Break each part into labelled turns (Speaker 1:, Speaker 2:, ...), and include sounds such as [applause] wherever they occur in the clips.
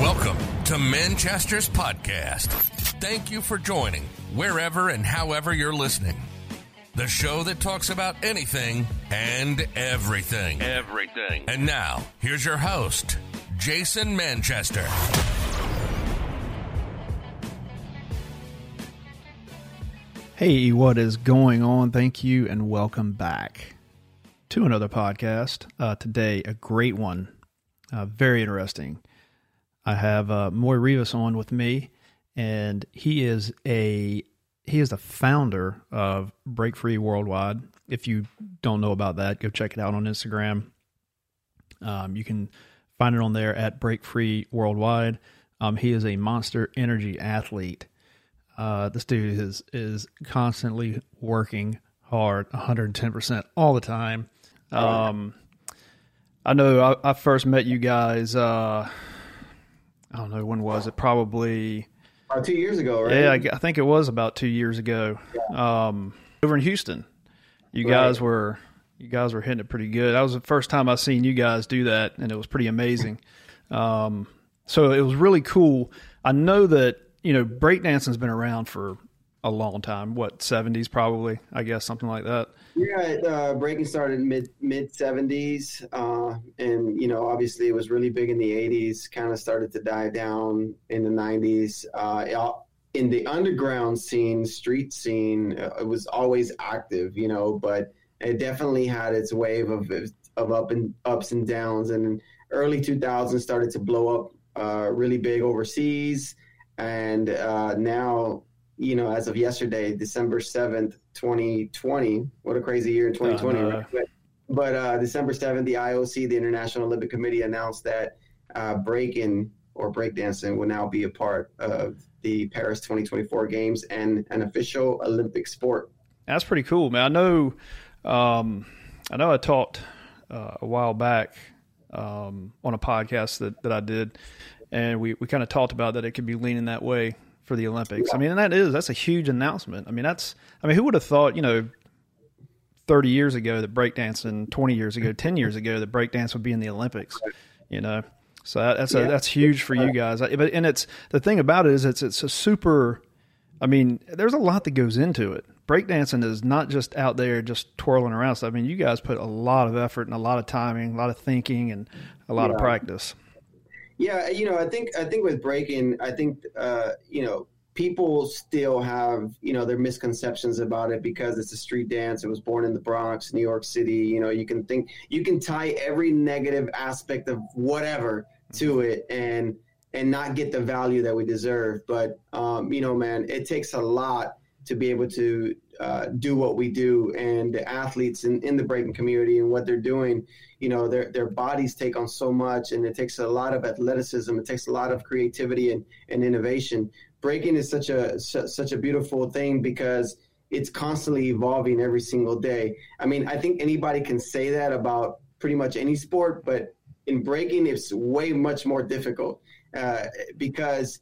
Speaker 1: Welcome to Manchester's podcast. Thank you for joining wherever and however you're listening. The show that talks about anything and everything. Everything. And now, here's your host, Jason Manchester.
Speaker 2: Hey, what is going on? Thank you and welcome back to another podcast. Uh, today, a great one, uh, very interesting. I have uh, Moy Rivas on with me, and he is a he is the founder of Break Free Worldwide. If you don't know about that, go check it out on Instagram. Um, you can find it on there at Break Free Worldwide. Um, he is a monster energy athlete. Uh, this dude is is constantly working hard, 110% all the time. Um, I know I, I, first met you guys. Uh, I don't know when was it? Probably
Speaker 3: about two years ago, right?
Speaker 2: Yeah, I, I think it was about two years ago. Yeah. Um, over in Houston, you right. guys were you guys were hitting it pretty good. That was the first time I seen you guys do that, and it was pretty amazing. Um, so it was really cool. I know that you know, breakdancing's been around for a long time. What seventies, probably? I guess something like that.
Speaker 3: Yeah, uh, breaking started mid mid seventies, uh, and you know, obviously, it was really big in the eighties. Kind of started to die down in the nineties. Uh, in the underground scene, street scene, uh, it was always active, you know, but it definitely had its wave of of up and ups and downs. And early 2000s started to blow up uh, really big overseas and uh, now you know as of yesterday december 7th 2020 what a crazy year in 2020 uh, right? but, but uh, december 7th the ioc the international olympic committee announced that uh, breaking or breakdancing will now be a part of the paris 2024 games and an official olympic sport.
Speaker 2: That's pretty cool man. I know um, i know i talked uh, a while back um, on a podcast that, that i did and we, we kind of talked about that it could be leaning that way for the Olympics. I mean, and that is that's a huge announcement. I mean, that's I mean, who would have thought, you know, 30 years ago that breakdancing, 20 years ago, 10 years ago that breakdance would be in the Olympics, you know. So that, that's a, that's huge for you guys. But and it's the thing about it is it's it's a super I mean, there's a lot that goes into it. Breakdancing is not just out there just twirling around. So I mean, you guys put a lot of effort and a lot of timing, a lot of thinking and a lot yeah. of practice.
Speaker 3: Yeah, you know, I think I think with breaking, I think uh, you know people still have you know their misconceptions about it because it's a street dance. It was born in the Bronx, New York City. You know, you can think you can tie every negative aspect of whatever to it and and not get the value that we deserve. But um, you know, man, it takes a lot to be able to uh, do what we do and the athletes in, in the breaking community and what they're doing you know their their bodies take on so much and it takes a lot of athleticism it takes a lot of creativity and, and innovation. Breaking is such a such a beautiful thing because it's constantly evolving every single day. I mean i think anybody can say that about pretty much any sport but in breaking it's way much more difficult uh, because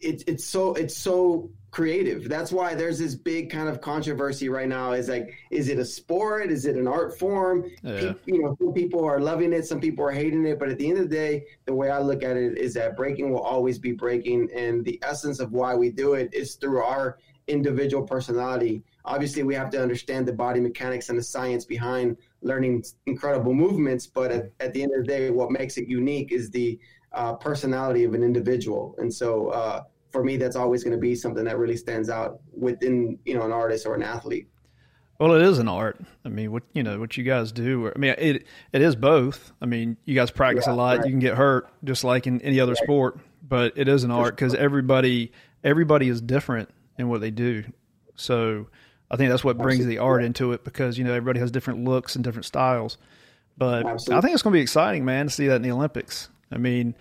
Speaker 3: it's it's so it's so creative. That's why there's this big kind of controversy right now. Is like, is it a sport? Is it an art form? Yeah. People, you know, some people are loving it, some people are hating it. But at the end of the day, the way I look at it is that breaking will always be breaking, and the essence of why we do it is through our individual personality. Obviously, we have to understand the body mechanics and the science behind learning incredible movements. But at, at the end of the day, what makes it unique is the uh, personality of an individual. And so, uh, for me, that's always going to be something that really stands out within you know an artist or an athlete.
Speaker 2: Well, it is an art. I mean, what you know, what you guys do. I mean, it it is both. I mean, you guys practice yeah, a lot. Right. You can get hurt just like in any other right. sport, but it is an art because everybody everybody is different in what they do. So, I think that's what brings Absolutely. the art into it because you know everybody has different looks and different styles. But Absolutely. I think it's going to be exciting, man, to see that in the Olympics. I mean,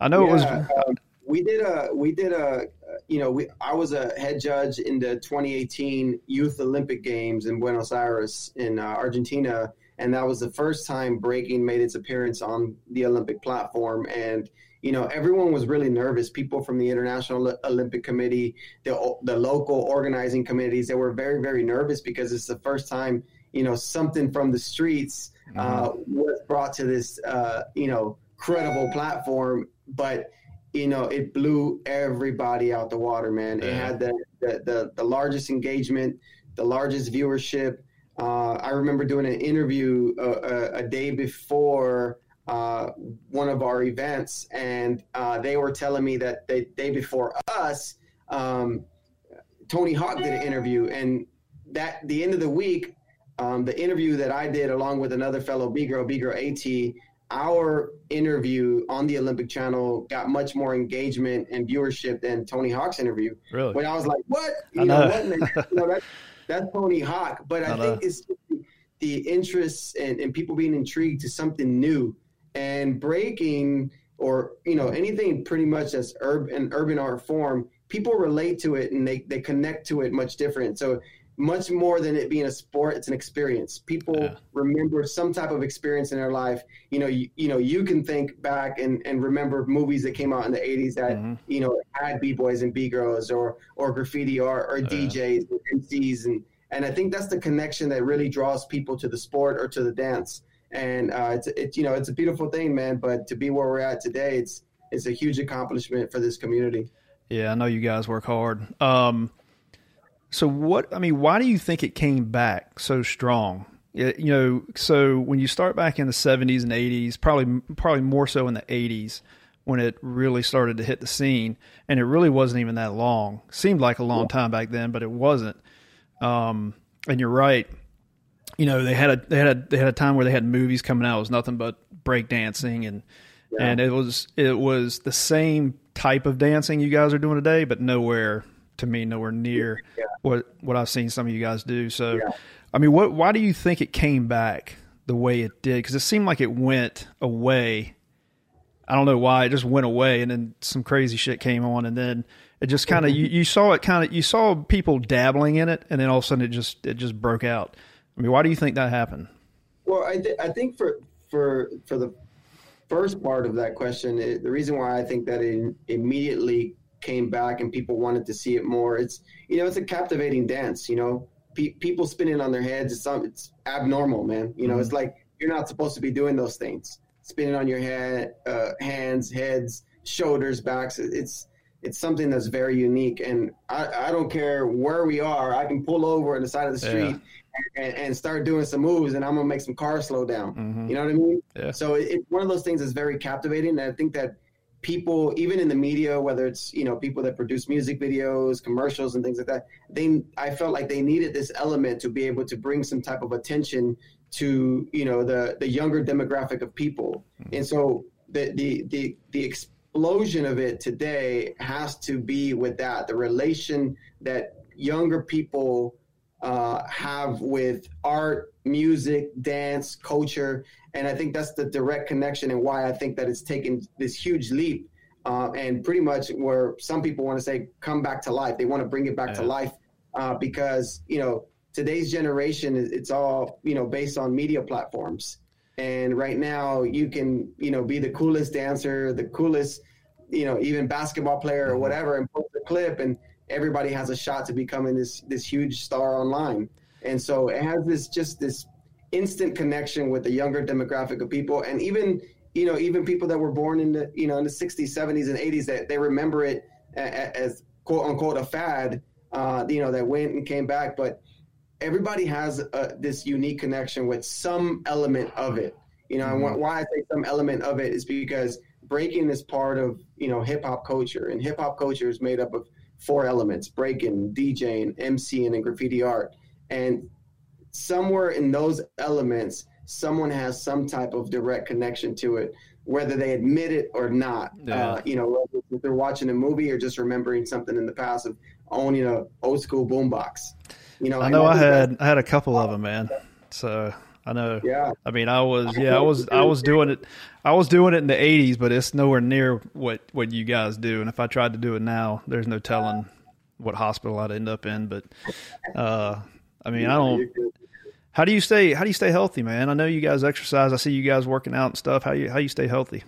Speaker 2: I know yeah, it was. Um,
Speaker 3: we did a we did a you know we I was a head judge in the 2018 Youth Olympic Games in Buenos Aires in uh, Argentina, and that was the first time breaking made its appearance on the Olympic platform. And you know everyone was really nervous. People from the international olympic committee the, the local organizing committees they were very very nervous because it's the first time you know something from the streets uh, mm-hmm. was brought to this uh, you know credible platform. But you know, it blew everybody out the water, man. Yeah. It had the, the, the the largest engagement, the largest viewership. Uh, I remember doing an interview a, uh, a, a day before uh, one of our events, and uh, they were telling me that the day before us, um, Tony Hawk did an interview, and that the end of the week, um, the interview that I did along with another fellow B girl, B girl AT, our interview on the Olympic Channel got much more engagement and viewership than Tony Hawk's interview.
Speaker 2: Really?
Speaker 3: When I was like, "What? You know, know. what? you know that's, that's Tony Hawk." But I, I think it's the interests and, and people being intrigued to something new and breaking or you know anything pretty much that's urban urban art form people relate to it and they, they connect to it much different so much more than it being a sport it's an experience people yeah. remember some type of experience in their life you know you, you know you can think back and, and remember movies that came out in the 80s that mm-hmm. you know had b-boys and b-girls or or graffiti or, or djs and mcs and and i think that's the connection that really draws people to the sport or to the dance and uh, it's it's you know it's a beautiful thing, man. But to be where we're at today, it's it's a huge accomplishment for this community.
Speaker 2: Yeah, I know you guys work hard. Um, so what? I mean, why do you think it came back so strong? It, you know, so when you start back in the '70s and '80s, probably probably more so in the '80s when it really started to hit the scene, and it really wasn't even that long. Seemed like a long time back then, but it wasn't. Um, and you're right you know they had a they had a they had a time where they had movies coming out. It was nothing but break dancing and yeah. and it was it was the same type of dancing you guys are doing today, but nowhere to me nowhere near yeah. what what I've seen some of you guys do. So, yeah. I mean, what why do you think it came back the way it did? Because it seemed like it went away. I don't know why it just went away, and then some crazy shit came on, and then it just kind of mm-hmm. you, you saw it kind of you saw people dabbling in it, and then all of a sudden it just it just broke out. I mean, why do you think that happened?
Speaker 3: Well, I, th- I think for for for the first part of that question, it, the reason why I think that it immediately came back and people wanted to see it more, it's you know, it's a captivating dance. You know, Pe- people spinning on their heads, it's some, it's abnormal, man. You know, mm-hmm. it's like you're not supposed to be doing those things. Spinning on your head, uh, hands, heads, shoulders, backs. It's it's something that's very unique, and I, I don't care where we are. I can pull over on the side of the street. Yeah and, and, start doing some moves, and I'm gonna make some cars slow down. Mm-hmm. You know what I mean? Yeah. So it, it's one of those things that's very captivating, and I think that people, even in the media, whether it's you know people that produce music videos, commercials, and things like that, they I felt like they needed this element to be able to bring some type of attention to you know the the younger demographic of people, mm-hmm. and so the the the the explosion of it today has to be with that the relation that younger people uh, have with art, music, dance, culture, and I think that's the direct connection and why I think that it's taken this huge leap. Uh, and pretty much where some people want to say come back to life, they want to bring it back yeah. to life uh, because you know today's generation it's all you know based on media platforms. And right now, you can you know be the coolest dancer, the coolest you know even basketball player or mm-hmm. whatever, and post a clip and everybody has a shot to becoming this this huge star online. And so it has this just this instant connection with the younger demographic of people, and even you know even people that were born in the you know in the 60s, 70s, and 80s that they remember it as quote unquote a fad. Uh, you know that went and came back, but everybody has uh, this unique connection with some element of it. You know, mm-hmm. and why I say some element of it is because breaking is part of you know hip hop culture, and hip hop culture is made up of four elements breaking, DJing, MCing, and graffiti art. And somewhere in those elements, someone has some type of direct connection to it, whether they admit it or not. Yeah. Uh, you know, if they're watching a movie or just remembering something in the past of owning a old school boombox. You know,
Speaker 2: I know I had I had a couple of them, man. So I know.
Speaker 3: Yeah.
Speaker 2: I mean, I was yeah, I was I was doing it. I was doing it in the '80s, but it's nowhere near what what you guys do. And if I tried to do it now, there's no telling what hospital I'd end up in. But uh, I mean, I don't. How do you stay? How do you stay healthy, man? I know you guys exercise. I see you guys working out and stuff. How you how you stay healthy?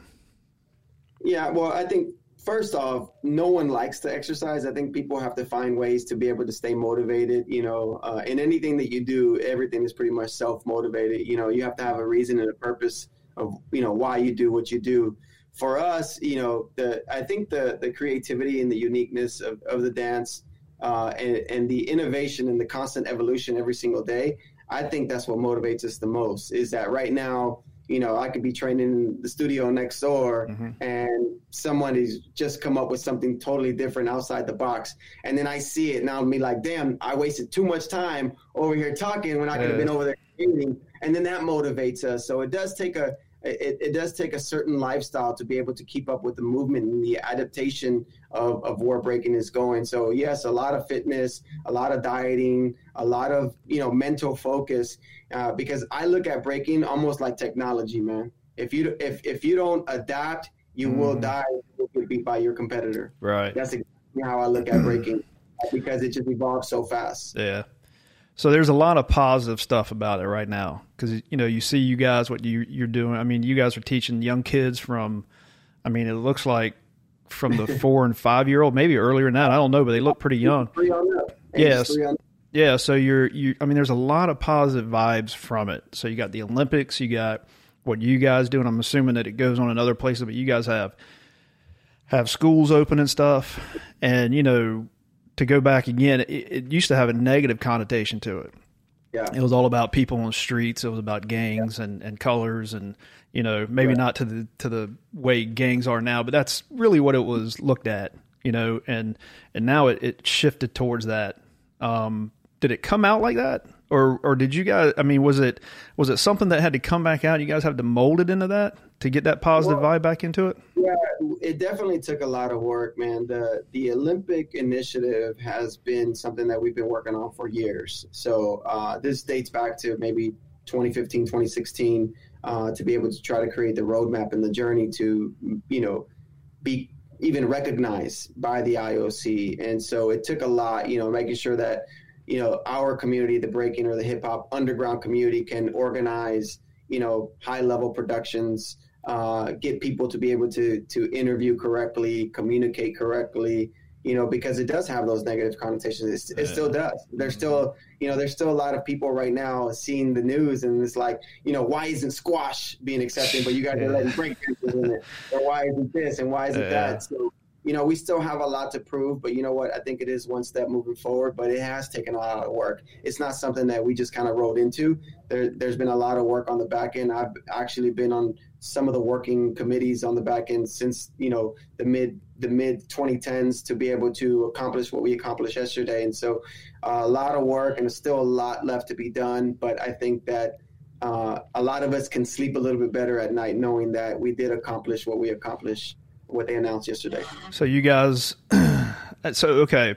Speaker 3: Yeah, well, I think first off, no one likes to exercise. I think people have to find ways to be able to stay motivated. You know, uh, in anything that you do, everything is pretty much self motivated. You know, you have to have a reason and a purpose of you know why you do what you do. for us, you know, the I think the the creativity and the uniqueness of, of the dance uh, and, and the innovation and the constant evolution every single day, I think that's what motivates us the most. Is that right now, you know, I could be training in the studio next door mm-hmm. and someone has just come up with something totally different outside the box. And then I see it and I'll be like, damn, I wasted too much time over here talking when I could have been over there eating. And then that motivates us. So it does take a, it, it does take a certain lifestyle to be able to keep up with the movement and the adaptation of, of where breaking is going. So yes, a lot of fitness, a lot of dieting, a lot of you know mental focus. Uh, because I look at breaking almost like technology, man. If you if if you don't adapt, you mm. will die. You'll get beat by your competitor.
Speaker 2: Right.
Speaker 3: That's exactly how I look at breaking because it just evolves so fast.
Speaker 2: Yeah. So there's a lot of positive stuff about it right now because you know you see you guys what you you're doing. I mean, you guys are teaching young kids from. I mean, it looks like from the [laughs] four and five year old, maybe earlier than that. I don't know, but they look pretty young. Yes. Yeah. So you're you. I mean, there's a lot of positive vibes from it. So you got the Olympics. You got what you guys do, and I'm assuming that it goes on in other places, but you guys have have schools open and stuff, and you know to go back again, it, it, used to have a negative connotation to it.
Speaker 3: Yeah.
Speaker 2: It was all about people on the streets. It was about gangs yeah. and, and colors and, you know, maybe right. not to the, to the way gangs are now, but that's really what it was looked at, you know, and, and now it, it shifted towards that. Um, did it come out like that? Or, or did you guys, I mean, was it, was it something that had to come back out? You guys have to mold it into that to get that positive well, vibe back into it?
Speaker 3: Yeah, it definitely took a lot of work, man. The the Olympic initiative has been something that we've been working on for years. So uh, this dates back to maybe 2015, 2016, uh, to be able to try to create the roadmap and the journey to, you know, be even recognized by the IOC. And so it took a lot, you know, making sure that, you know, our community, the breaking or the hip hop underground community, can organize, you know, high level productions uh, get people to be able to to interview correctly, communicate correctly. You know, because it does have those negative connotations. It, it still does. There's still, you know, there's still a lot of people right now seeing the news and it's like, you know, why isn't squash being accepted, but you guys are letting break in it, [laughs] or why isn't this and why isn't yeah. that? So you know, we still have a lot to prove, but you know what? I think it is one step moving forward, but it has taken a lot of work. It's not something that we just kind of rolled into. There, there's been a lot of work on the back end. I've actually been on some of the working committees on the back end since, you know, the mid the mid 2010s to be able to accomplish what we accomplished yesterday. And so uh, a lot of work and still a lot left to be done. But I think that uh, a lot of us can sleep a little bit better at night knowing that we did accomplish what we accomplished what they announced yesterday.
Speaker 2: So you guys, [clears throat] so okay,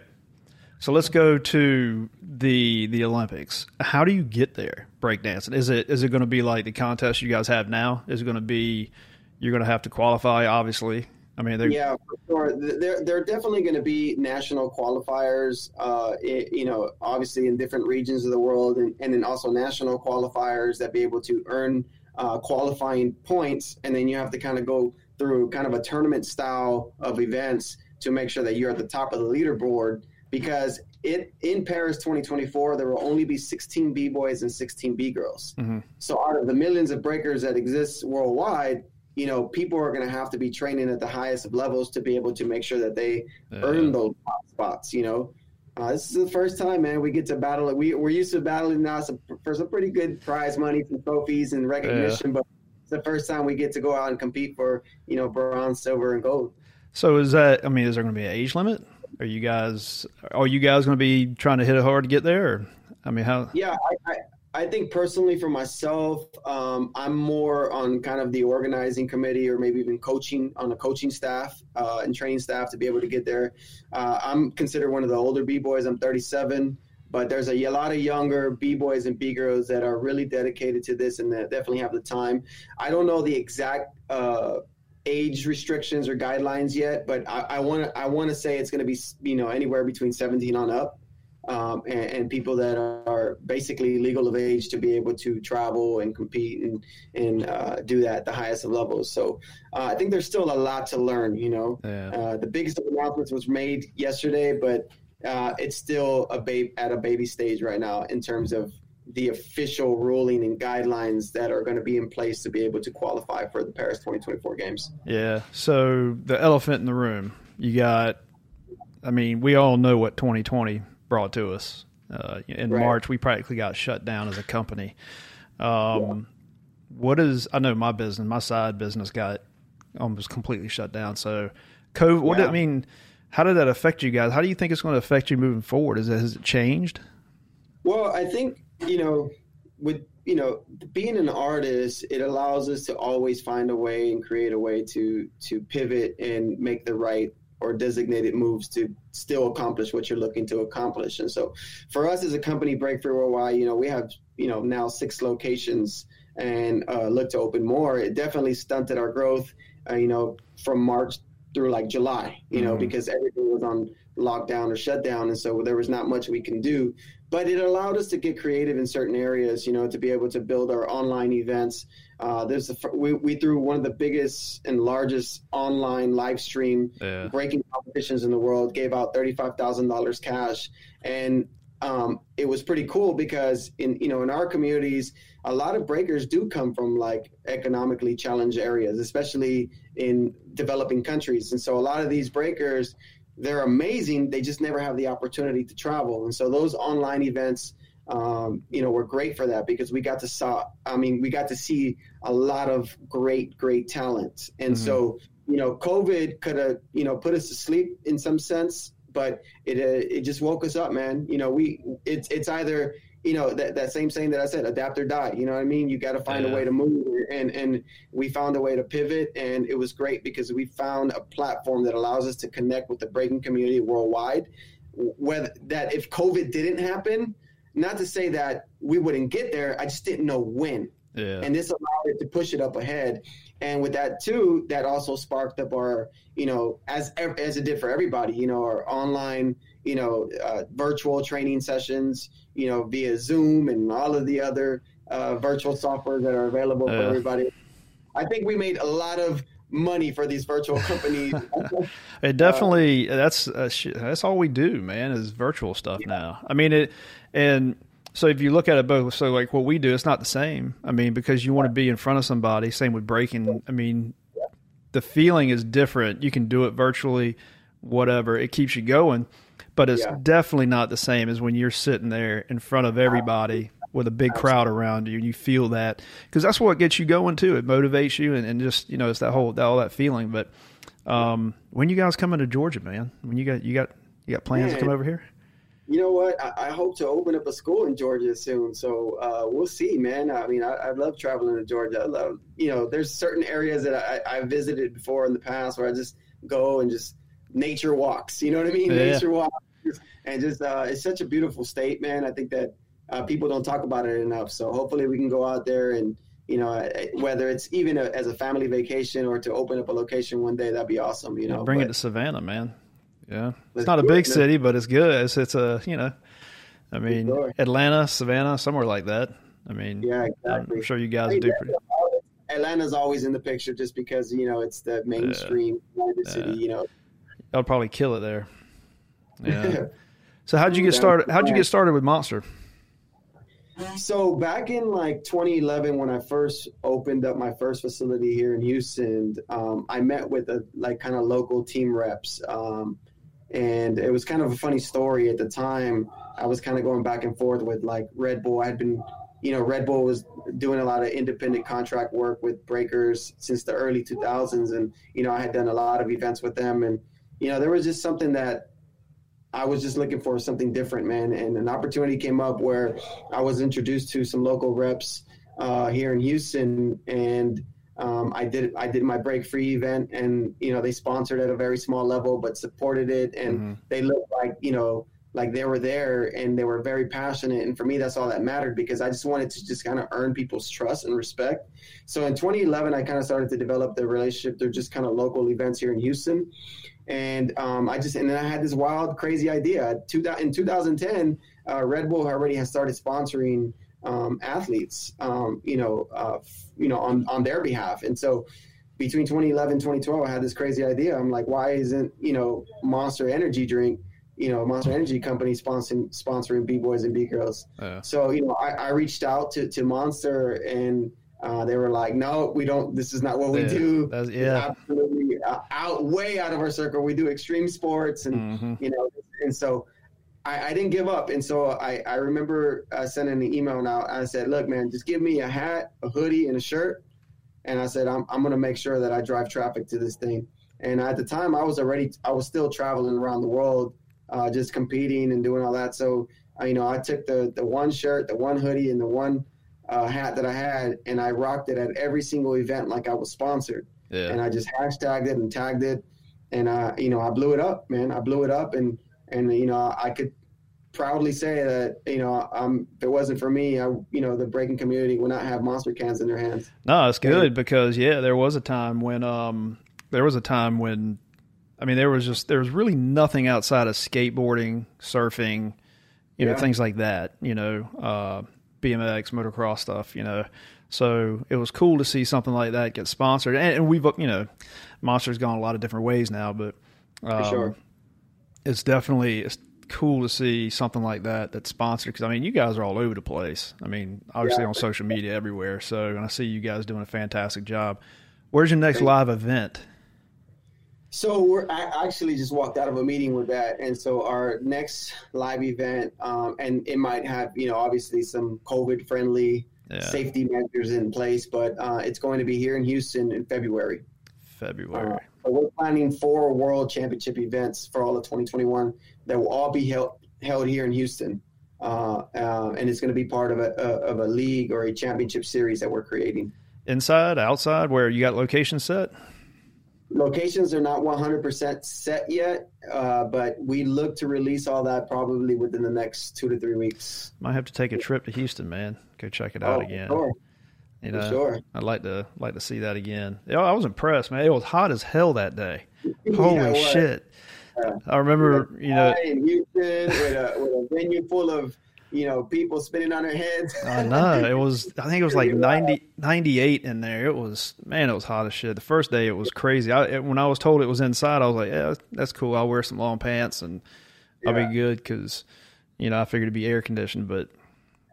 Speaker 2: so let's go to the the Olympics. How do you get there breakdancing? Is it is it going to be like the contest you guys have now? Is it going to be you're going to have to qualify? Obviously, I mean,
Speaker 3: yeah, for sure. There, there are definitely going to be national qualifiers. Uh, it, you know, obviously in different regions of the world, and, and then also national qualifiers that be able to earn uh, qualifying points, and then you have to kind of go through kind of a tournament style of events to make sure that you're at the top of the leaderboard because it in Paris 2024 there will only be 16 b boys and 16 b girls. Mm-hmm. So out of the millions of breakers that exist worldwide, you know, people are going to have to be training at the highest of levels to be able to make sure that they yeah. earn those spots. You know, uh, this is the first time, man, we get to battle. We we're used to battling now some, for some pretty good prize money, some trophies and recognition, yeah. but it's the first time we get to go out and compete for you know bronze, silver, and gold.
Speaker 2: So is that? I mean, is there going to be an age limit? Are you guys? Are you guys going to be trying to hit it hard to get there? Or, I mean, how?
Speaker 3: Yeah, I, I, I think personally for myself, um, I'm more on kind of the organizing committee or maybe even coaching on the coaching staff uh, and training staff to be able to get there. Uh, I'm considered one of the older b boys. I'm 37 but there's a, a lot of younger b-boys and b-girls that are really dedicated to this and that definitely have the time i don't know the exact uh, age restrictions or guidelines yet but i want to i want to say it's going to be you know anywhere between 17 on up um, and, and, people that are basically legal of age to be able to travel and compete and and uh, do that at the highest of levels. So uh, I think there's still a lot to learn. You know, yeah. uh, the biggest announcement was made yesterday, but uh, it's still a babe at a baby stage right now in terms of the official ruling and guidelines that are going to be in place to be able to qualify for the Paris 2024 games.
Speaker 2: Yeah. So the elephant in the room, you got. I mean, we all know what 2020 brought to us. Uh, in right. March, we practically got shut down as a company. Um, yeah. What is? I know my business, my side business, got almost completely shut down. So, COVID. What yeah. I mean, how did that affect you guys? How do you think it's going to affect you moving forward? Is has it changed?
Speaker 3: Well, I think you know, with you know, being an artist, it allows us to always find a way and create a way to to pivot and make the right or designated moves to still accomplish what you're looking to accomplish. And so, for us as a company, Break Free Worldwide, you know, we have you know now six locations and uh, look to open more. It definitely stunted our growth. Uh, you know, from March through like July, you know, mm-hmm. because everything was on lockdown or shutdown, and so there was not much we can do but it allowed us to get creative in certain areas, you know, to be able to build our online events. Uh, there's a, we, we threw one of the biggest and largest online live stream yeah. breaking competitions in the world, gave out $35,000 cash. And um, it was pretty cool because in, you know, in our communities, a lot of breakers do come from like economically challenged areas, especially in developing countries. And so a lot of these breakers, they're amazing. They just never have the opportunity to travel. And so those online events, um, you know, were great for that because we got to saw. I mean, we got to see a lot of great, great talent. And mm-hmm. so, you know, COVID could have, you know, put us to sleep in some sense, but it uh, it just woke us up, man. You know, we it's it's either you know that, that same saying that I said, adapt or die. You know what I mean? You got to find yeah. a way to move, and and we found a way to pivot, and it was great because we found a platform that allows us to connect with the breaking community worldwide. Whether that if COVID didn't happen, not to say that we wouldn't get there, I just didn't know when. Yeah. And this allowed it to push it up ahead. And with that too, that also sparked up our, you know, as as it did for everybody, you know, our online, you know, uh, virtual training sessions you know, via Zoom and all of the other uh, virtual software that are available for everybody. I think we made a lot of money for these virtual companies. [laughs]
Speaker 2: it definitely uh, that's uh, that's all we do, man, is virtual stuff yeah. now. I mean it, and so if you look at it both, so like what we do, it's not the same. I mean, because you want to be in front of somebody. Same with breaking. I mean, the feeling is different. You can do it virtually, whatever. It keeps you going but it's yeah. definitely not the same as when you're sitting there in front of everybody with a big crowd around you and you feel that because that's what gets you going too it motivates you and, and just you know it's that whole that, all that feeling but um, when you guys coming to georgia man when you got you got you got plans man, to come over here
Speaker 3: you know what I, I, hope to open up a school in georgia soon so uh, we'll see man i mean I, I, love traveling to georgia i love you know there's certain areas that I, I visited before in the past where i just go and just nature walks you know what i mean yeah. nature walks and just uh, it's such a beautiful state, man. I think that uh, people don't talk about it enough. So hopefully we can go out there and you know whether it's even a, as a family vacation or to open up a location one day, that'd be awesome. You know,
Speaker 2: bring but, it to Savannah, man. Yeah, it's not a big city, but it's good. It's it's a you know, I mean Atlanta, Savannah, somewhere like that. I mean,
Speaker 3: yeah, exactly.
Speaker 2: I'm sure you guys hey, do pretty.
Speaker 3: Atlanta's always in the picture just because you know it's the mainstream yeah. city. You know,
Speaker 2: I'll probably kill it there. [laughs] Yeah. so how'd you get started? How'd you get started with Monster?
Speaker 3: So back in like 2011, when I first opened up my first facility here in Houston, um, I met with a like kind of local team reps, um, and it was kind of a funny story at the time. I was kind of going back and forth with like Red Bull. I had been, you know, Red Bull was doing a lot of independent contract work with breakers since the early 2000s, and you know, I had done a lot of events with them, and you know, there was just something that I was just looking for something different, man. And an opportunity came up where I was introduced to some local reps uh, here in Houston, and um, I did I did my break free event, and you know they sponsored at a very small level, but supported it, and mm-hmm. they looked like you know like they were there and they were very passionate and for me that's all that mattered because i just wanted to just kind of earn people's trust and respect so in 2011 i kind of started to develop the relationship they're just kind of local events here in houston and um, I just and then I had this wild, crazy idea. In 2010, uh, Red Bull already has started sponsoring um, athletes, um, you know, uh, you know, on on their behalf. And so between 2011 and 2012, I had this crazy idea. I'm like, why isn't you know Monster Energy drink you know, Monster Energy Company sponsoring sponsoring B boys and B girls.
Speaker 2: Yeah.
Speaker 3: So you know, I, I reached out to to Monster and. Uh, they were like, "No, we don't. This is not what we
Speaker 2: Yeah,
Speaker 3: do.
Speaker 2: that's- yeah.
Speaker 3: absolutely uh, out, way out of our circle. We do extreme sports, and
Speaker 2: Mhm.
Speaker 3: you know, and so I, I didn't give up. And so I, I remember uh, sending an email out. I said, look, man, just give me a hat, a hoodie, and a shirt. And I said, I'm, I'm going to make sure that I drive traffic to this thing. And at the time, I was already, I was still traveling around the world, uh, just competing and doing all that. So, uh, you know, I took the, the one shirt, the one hoodie, and the one uh, hat that I had, and I rocked it at every single event like I was sponsored
Speaker 2: Yeah.
Speaker 3: and I just hashtagged it and tagged it, and uh, you know, I blew it up, man. I blew it up, and and you know, I could proudly say that you know, um, if it wasn't for me, I you know, the breaking community would not have monster cans in their hands.
Speaker 2: No, it's good because yeah, there was a time when um there was a time when I mean there was just there was really nothing outside of skateboarding, surfing, you know, things like that, you know, uh BMX, motocross stuff, you know. So it was cool to see something like that get sponsored. And, and we've you know, Monster's gone a lot of different ways now, but um,
Speaker 3: sure.
Speaker 2: It's definitely it's cool to see something like that that's sponsored because I mean you guys are all over the place. I mean obviously
Speaker 3: Yeah.
Speaker 2: on social media everywhere. So and I see you guys doing a fantastic job. Where's your next live event?
Speaker 3: So we're I actually just walked out of a meeting with that, and so our next live event, um, and it might have you know obviously some COVID friendly
Speaker 2: Yeah,
Speaker 3: safety measures in place, but uh, it's going to be here in Houston in February.
Speaker 2: February.
Speaker 3: Uh, so we're planning four world championship events for all of 2021 that will all be held held here in Houston, uh, uh, and it's going to be part of a, a of a league or a championship series that we're creating.
Speaker 2: Inside, outside, where you got locations set?
Speaker 3: Locations are not 100% set yet, uh, but we look to release all that probably within the next two to three weeks.
Speaker 2: Might have to take a trip to Houston, man. Go check it out
Speaker 3: Oh,
Speaker 2: again.
Speaker 3: Sure,
Speaker 2: You
Speaker 3: for sure.
Speaker 2: I'd like to like to see that again. I was impressed, man. It was hot as hell that day. [laughs] Holy shit!
Speaker 3: Yeah.
Speaker 2: I remember, you know,
Speaker 3: in Houston with a, with a venue full of you know people spinning on their heads.
Speaker 2: I know it [laughs] was. I think it was like 90, 98 in there. It was man, it was hot as shit. The first day it was crazy. I, when I was told it was inside, I was like, yeah, that's cool. I'll wear some long pants and I'll
Speaker 3: Yeah.
Speaker 2: be good because you know I figured it'd be air conditioned. But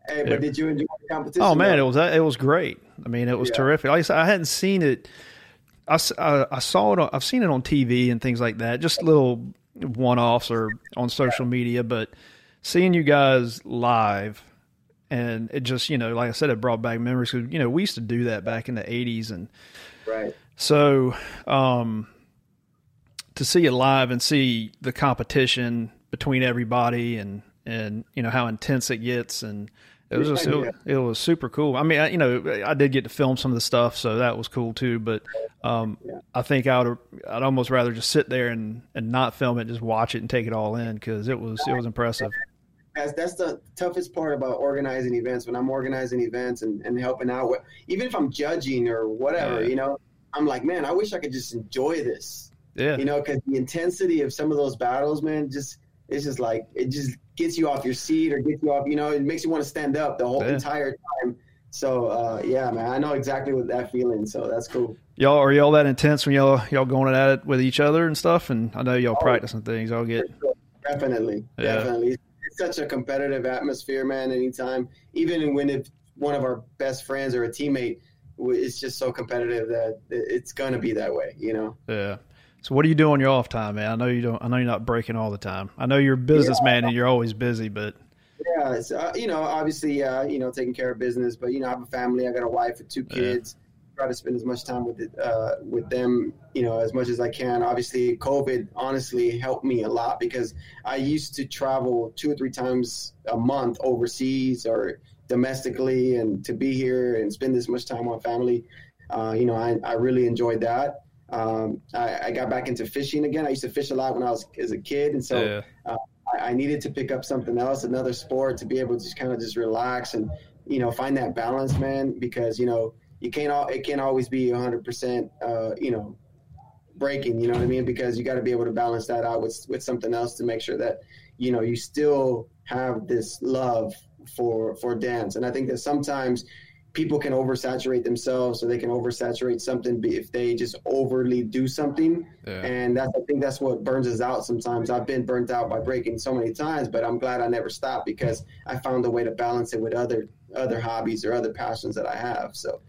Speaker 3: Hey, but did you enjoy the competition?
Speaker 2: oh man, it was it was great. I mean, it was
Speaker 3: Yeah.
Speaker 2: terrific. Like I said, I hadn't seen it. I I saw it. On, I've seen it on TV and things like that. Just little one offs or on social media, but seeing you guys live and it just you know like I said it brought back memories because you know we used to do that back in the 80s and
Speaker 3: right.
Speaker 2: so um to see it live and see the competition between everybody and and you know how intense it gets and it was just it, was- it was super cool. I mean, I, you know, I did get to film some of the stuff, so that was cool too. But um,
Speaker 3: Yeah.
Speaker 2: I think I would I'd almost rather just sit there and, and not film it, just watch it and take it all in because it was it was impressive.
Speaker 3: That's that's the toughest part about organizing events. When I'm organizing events and, and helping out, with, even if I'm judging or whatever,
Speaker 2: Yeah.
Speaker 3: you know, I'm like, man, I wish I could just enjoy this.
Speaker 2: Yeah,
Speaker 3: You know, because the intensity of some of those battles, man, just it's just like it just gets you off your seat or gets you off. You know, it makes you want to stand up the whole
Speaker 2: Yeah.
Speaker 3: entire time. So uh, yeah, man, I know exactly what that feeling. So that's cool.
Speaker 2: y'all are y'all that intense when y'all y'all going at it with each other and stuff? And I know y'all
Speaker 3: Oh.
Speaker 2: practicing things. I'll get
Speaker 3: Definitely,
Speaker 2: Yeah.
Speaker 3: definitely. It's such a competitive atmosphere, man. Anytime, even when if one of our best friends or a teammate, it's just so competitive that it's gonna be that way. You know.
Speaker 2: Yeah. So what do you do on your off time, man? I know you don't. I know you're not breaking all the time. I know you're a businessman and you're always busy, but
Speaker 3: Yeah, it's, uh, you know, obviously, uh, you know, taking care of business, but you know, I have a family. I got a wife and two
Speaker 2: Yeah.
Speaker 3: kids. Try to spend as much time with it, uh, with them, you know, as much as I can. Obviously, COVID honestly helped me a lot because I used to travel two or three times a month overseas or domestically, and to be here and spend this much time with family, uh, you know, I, I really enjoyed that. Um, I, I got back into fishing again. I used to fish a lot when I was as a kid, and so
Speaker 2: yeah,
Speaker 3: I, I needed to pick up something else, another sport, to be able to just kind of just relax and you know find that balance, man. Because you know you can't all it can't always be 100 percent, uh, you know, breaking. You know what I mean? Because you got to be able to balance that out with with something else to make sure that you know you still have this love for for dance. And I think that sometimes people can oversaturate themselves or they can oversaturate something if they just overly do something. Yeah. And that's, I think that's what burns us out sometimes. I've been burnt out by breaking so many times, but I'm glad I never stopped because I found a way to balance it with other, other hobbies or other passions that I have. So,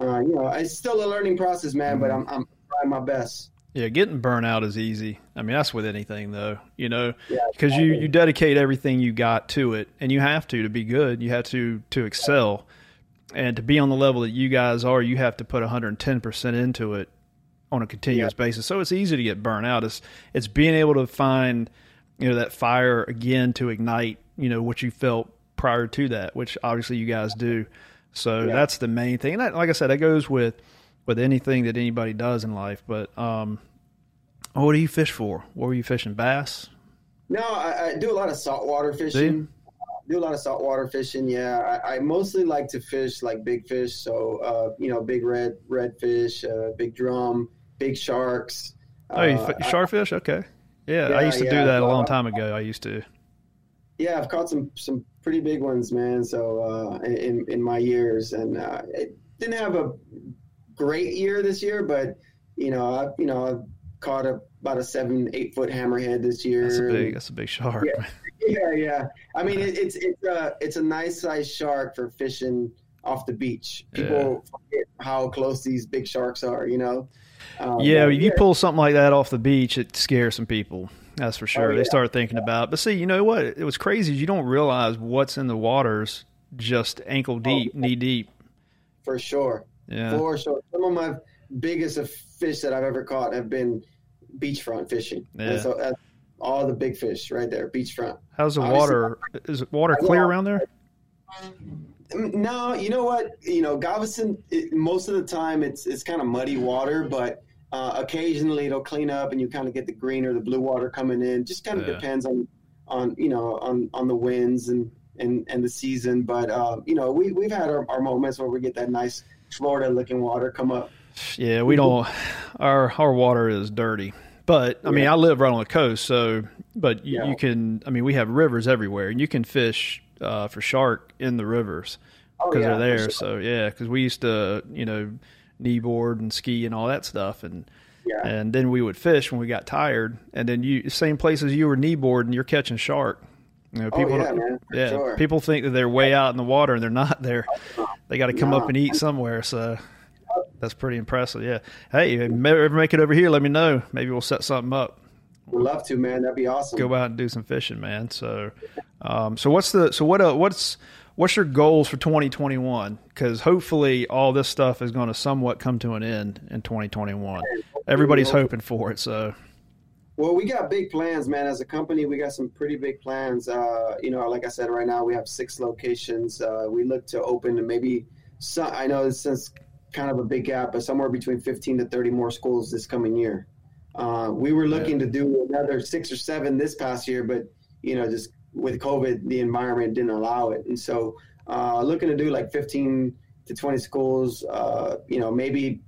Speaker 3: uh, you know, it's still a learning process, man, but I'm, I'm trying my best.
Speaker 2: Yeah, getting burnt out is easy. I mean, that's with anything though, you know, because yeah, you, you dedicate everything you got to it and you have to, to be good. You have to, to excel and to be on the level that you guys are, you have to put 110% into it on a continuous yeah. basis. So it's easy to get burnt out. It's it's being able to find you know that fire again to ignite you know what you felt prior to that, which obviously you guys do. So yeah. that's the main thing. And that, like I said, that goes with with anything that anybody does in life. But um, what do you fish for? What were you fishing? Bass?
Speaker 3: No, I, I do a lot of saltwater fishing do a lot of saltwater fishing. Yeah, I, I, mostly like to fish like big fish. So uh, you know, big red redfish, uh, big drum, big sharks.
Speaker 2: Oh, you uh, sharkfish? Okay. Yeah, yeah, I used to yeah, do that a long time ago. I used to.
Speaker 3: Yeah, I've caught some some pretty big ones, man. So uh, in in my years, and uh, it didn't have a great year this year, but you know, I you know I've caught a, about a seven eight foot hammerhead this year.
Speaker 2: That's a big that's a big shark.
Speaker 3: Yeah, yeah, yeah. I mean, it, it's it's a it's a nice sized shark for fishing off the beach. People yeah. forget how close these big sharks are. You know.
Speaker 2: Um, yeah, if you yeah. pull something like that off the beach, it scares some people. That's for sure. Oh, yeah. They start thinking about. It. But see, you know what? It was crazy. You don't realize what's in the waters just ankle oh, deep, oh, knee deep.
Speaker 3: For sure. Yeah. For sure. Some of my biggest fish that I've ever caught have been beachfront fishing. Yeah. And so that's all the big fish right there, beachfront.
Speaker 2: How's the Obviously, water? Is water clear around there?
Speaker 3: No, you know what? You know, Galveston. It, most of the time, it's it's kind of muddy water, but uh, occasionally it'll clean up, and you kind of get the green or the blue water coming in. Just kind of yeah. depends on on you know on on the winds and and and the season. But uh, you know, we we've had our, our moments where we get that nice Florida looking water come up.
Speaker 2: Yeah, we don't. Our our water is dirty. But I mean, I live right on the coast, so but you, yeah. you, can. I mean, we have rivers everywhere, and you can fish uh, for shark in the rivers because oh, yeah, they're there. Sure. So yeah, because we used to, you know, kneeboard and ski and all that stuff, and and then we would fish when we got tired, and then you same places you were kneeboard and you're catching shark. You know,
Speaker 3: oh, people, oh, yeah, yeah sure.
Speaker 2: people think that they're way out in the water and they're not there. [laughs] They got to come no. up and eat somewhere. So that's pretty impressive. Yeah. Hey, ever make it over here? Let me know. Maybe we'll set something up.
Speaker 3: We'd love to, man. That'd be awesome.
Speaker 2: Go out and do some fishing, man. So, um, so what's the so what uh, what's what's your goals for 2021? Because hopefully all this stuff is going to somewhat come to an end in 2021. Everybody's hoping for it. So.
Speaker 3: Well, we got big plans, man. As a company, we got some pretty big plans. Uh, you know, like I said, right now we have six locations. Uh, we look to open maybe. Some, I know since kind of a big gap, but somewhere between 15 to 30 more schools this coming year. Uh, we were looking yeah. to do another six or seven this past year, but you know, just with COVID, the environment didn't allow it, and so uh, looking to do like 15 to 20 schools. Uh, you know, maybe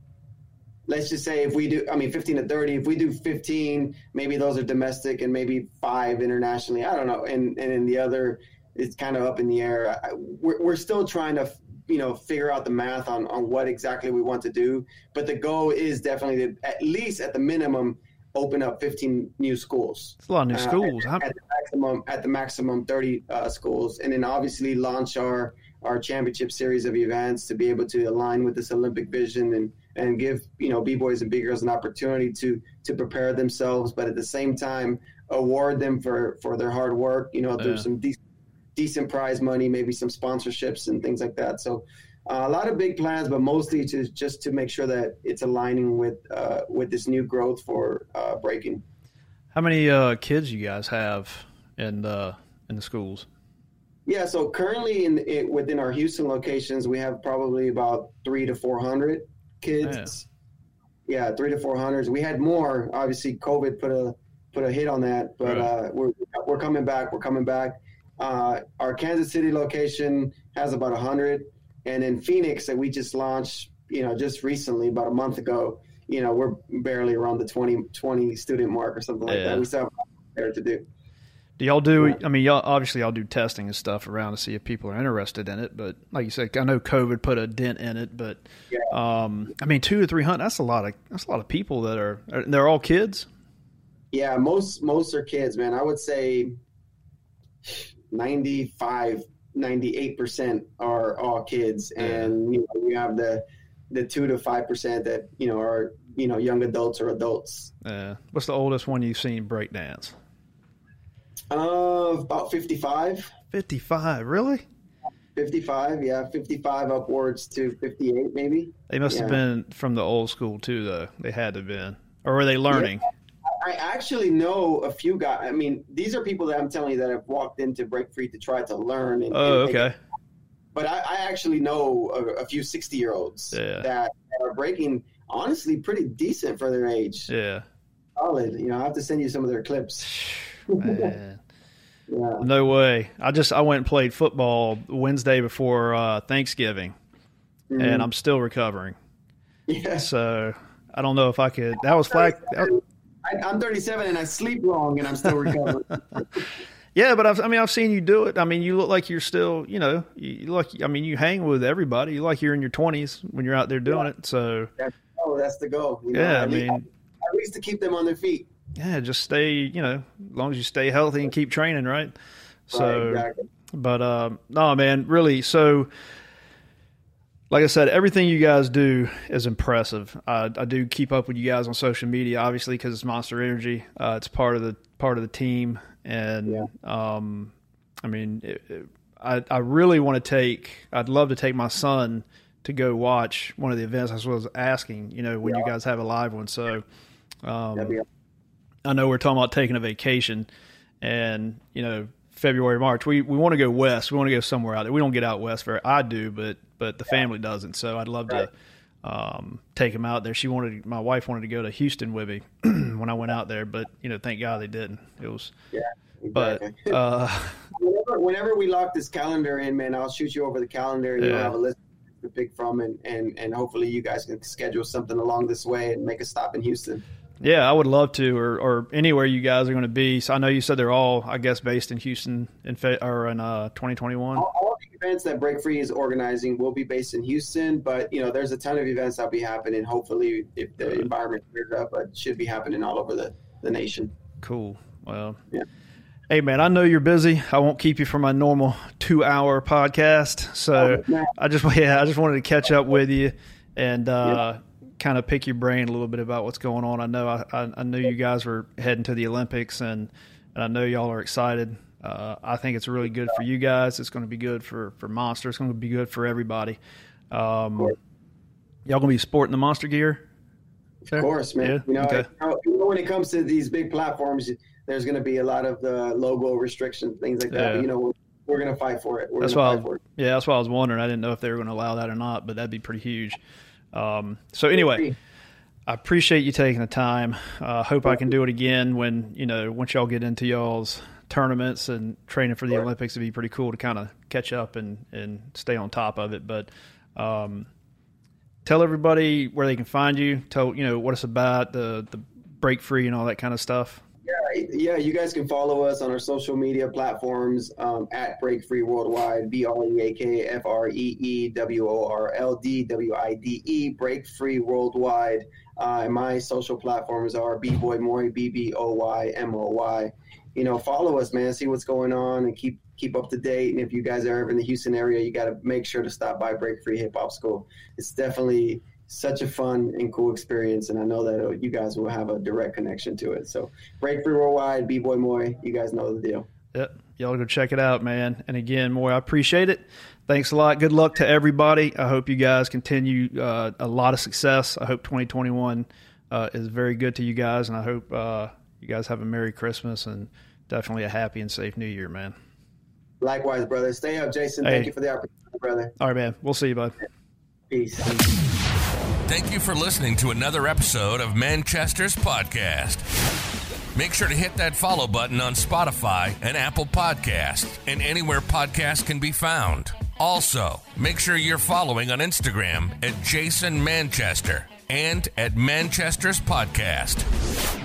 Speaker 3: let's just say if we do, I mean, 15 to 30. If we do 15, maybe those are domestic, and maybe five internationally. I don't know, and and in the other, it's kind of up in the air. I, we're, we're still trying to you know figure out the math on on what exactly we want to do. But the goal is definitely to at least at the minimum open up 15 new schools.
Speaker 2: It's a lot of new uh, schools
Speaker 3: at, at, the maximum at the maximum 30 uh, schools. And then obviously launch our our championship series of events to be able to align with this olympic vision and and give you know b-boys and b-girls an opportunity to to prepare themselves but at the same time award them for for their hard work you know there's some decent decent prize money, maybe some sponsorships and things like that. So uh, a lot of big plans, but mostly to just to make sure that it's aligning with uh, with this new growth for uh, breaking.
Speaker 2: How many uh, kids you guys have in the in the schools?
Speaker 3: Yeah, so currently in, in within our Houston locations, we have probably about three to four hundred kids. Yeah. yeah, three to four hundred. We had more. Obviously, COVID put a put a hit on that, but right. Uh, we're we're coming back. We're coming back. Uh, our Kansas City location has about 100, and in Phoenix that we just launched, you know, just recently, about a month ago, you know, we're barely around the 20, 20 student mark or something like yeah. that. We still have there to do.
Speaker 2: Do y'all do? I mean, y'all obviously y'all do testing and stuff around to see if people are interested in it. But like you said, I know COVID put a dent in it. But
Speaker 3: Yeah.
Speaker 2: um, I mean, two to three hundred. That's a lot of that's a lot of people that are. They're all kids.
Speaker 3: Yeah, most most are kids, man. I would say 95, 98 percent are all kids, and you know we have the the two to five percent that you know are you know young adults or adults.
Speaker 2: Uh, what's the oldest one you've seen break dance?
Speaker 3: Uh, about 55,
Speaker 2: Fifty five. Really?
Speaker 3: 55, yeah, 55 upwards to 58 maybe.
Speaker 2: They must have been from the old school too, though. They had to have been, or were they learning?
Speaker 3: I actually know a few guys. I mean, these are people that I'm telling you that have walked into Break Free to try to learn. And,
Speaker 2: Oh,
Speaker 3: and
Speaker 2: okay.
Speaker 3: but I, I actually know a, a few 60 year olds
Speaker 2: Yeah.
Speaker 3: that are breaking honestly pretty decent for their age.
Speaker 2: Yeah.
Speaker 3: Solid. You know, I have to send you some of their clips. [sighs]
Speaker 2: Man. [laughs]
Speaker 3: Yeah.
Speaker 2: No way. I just I went and played football Wednesday before uh, Thanksgiving,
Speaker 3: Mhm.
Speaker 2: and I'm still recovering.
Speaker 3: yeah.
Speaker 2: So I don't know if I could. That was flag. that-
Speaker 3: I, I'm 37 and I sleep wrong and I'm still recovering. [laughs]
Speaker 2: yeah, but I've, I mean I've seen you do it. I mean you look like you're still you know you look. I mean you hang with everybody. You like you're in your 20s when you're out there doing it. So
Speaker 3: that's, oh, that's the goal. You know,
Speaker 2: yeah, I
Speaker 3: least-
Speaker 2: mean
Speaker 3: at least to keep them on their feet.
Speaker 2: yeah, just stay you know as long as you stay healthy and keep training, right? So.
Speaker 3: right, exactly.
Speaker 2: But um, no, man, really. So, like I said, everything you guys do is impressive. I, I do keep up with you guys on social media, obviously, because it's Monster Energy. Uh, it's part of the part of the team, and
Speaker 3: Yeah.
Speaker 2: um, I mean, it, it, I I really want to take. I'd love to take my son to go watch one of the events. I was asking, you know, when you guys have a live one. So, um, I know we're talking about taking a vacation, and you know February, March. We we want to go west. We want to go somewhere out there. We don't get out west very. I do, but but the family doesn't. So I'd love
Speaker 3: Right.
Speaker 2: to um, take them out there. She wanted my wife wanted to go to Houston with me [clears throat] when I went out there, but you know, thank God they didn't. It was,
Speaker 3: Yeah.
Speaker 2: but
Speaker 3: exactly.
Speaker 2: uh, [laughs]
Speaker 3: whenever, whenever we lock this calendar in, man, I'll shoot you over the calendar and you'll have a list to pick from, and, and, and hopefully you guys can schedule something along this way and make a stop in Houston.
Speaker 2: Yeah, I would love to, or or anywhere you guys are going to be. So I know you said they're all, I guess, based in Houston in Fe- or in uh, 2021.
Speaker 3: All, all the events that Break Free is organizing will be based in Houston, but you know there's a ton of events that'll be happening. Hopefully, if the environment clears up, it should be happening all over the, the nation.
Speaker 2: Cool. Well,
Speaker 3: Yeah.
Speaker 2: hey man, I know you're busy. I won't keep you from my normal two hour podcast. So
Speaker 3: Oh.
Speaker 2: I just [laughs] yeah, I just wanted to catch up with you and uh, kind of pick your brain a little bit about what's going on. I know I, I, I knew you guys were heading to the Olympics and and I know y'all are excited. Uh, I think it's really good for you guys. It's going to be good for for Monster. It's going to be good for everybody. Um, y'all gonna be sporting the Monster gear?
Speaker 3: Of course, man.
Speaker 2: Yeah?
Speaker 3: You, know,
Speaker 2: Okay.
Speaker 3: you know, when it comes to these big platforms, there's going to be a lot of the logo restrictions, things like that.
Speaker 2: Yeah.
Speaker 3: But, you know, we're, we're going to fight for it. We're
Speaker 2: That's why. I
Speaker 3: for it.
Speaker 2: yeah, that's why I was wondering. I didn't know if they were going to allow that or not, but that'd be pretty huge. Um, so anyway, I appreciate you taking the time. I uh, hope I can do it again when you know once y'all get into y'all's tournaments and training for the
Speaker 3: Sure.
Speaker 2: Olympics. It'd be pretty cool to kind of catch up and and stay on top of it. But um, tell everybody where they can find you. Tell you know what it's about, the the break free and all that kind of stuff.
Speaker 3: Yeah, you guys can follow us on our social media platforms um, at Break Free Worldwide, B R E A K F R E E W O R L D W I D E, Break Free Worldwide. Uh, and my social platforms are B Boy Moy, B B O Y M O Y. You know, follow us, man. See what's going on and keep keep up to date. And if you guys are ever in the Houston area, you got to make sure to stop by Break Free Hip Hop School. It's definitely such a fun and cool experience, and I know that uh, you guys will have a direct connection to it. So, Break Free Worldwide, B Boy Moy, you guys know the deal.
Speaker 2: Yep. Y'all go check it out, man. And again, Moy, I appreciate it. Thanks a lot. Good luck to everybody. I hope you guys continue uh, a lot of success. I hope 2021 uh, is very good to you guys, and I hope uh, you guys have a Merry Christmas and definitely a happy and safe New Year, man.
Speaker 3: Likewise, brother. Stay up, Jason.
Speaker 2: Hey.
Speaker 3: Thank you for the opportunity, brother.
Speaker 2: All right, man. We'll see you, bud.
Speaker 3: Peace.
Speaker 1: Thank you for listening to another episode of Manchester's Podcast. Make sure to hit that follow button on Spotify and Apple Podcasts and anywhere podcasts can be found. Also, make sure you're following on Instagram at Jason Manchester and at Manchester's Podcast.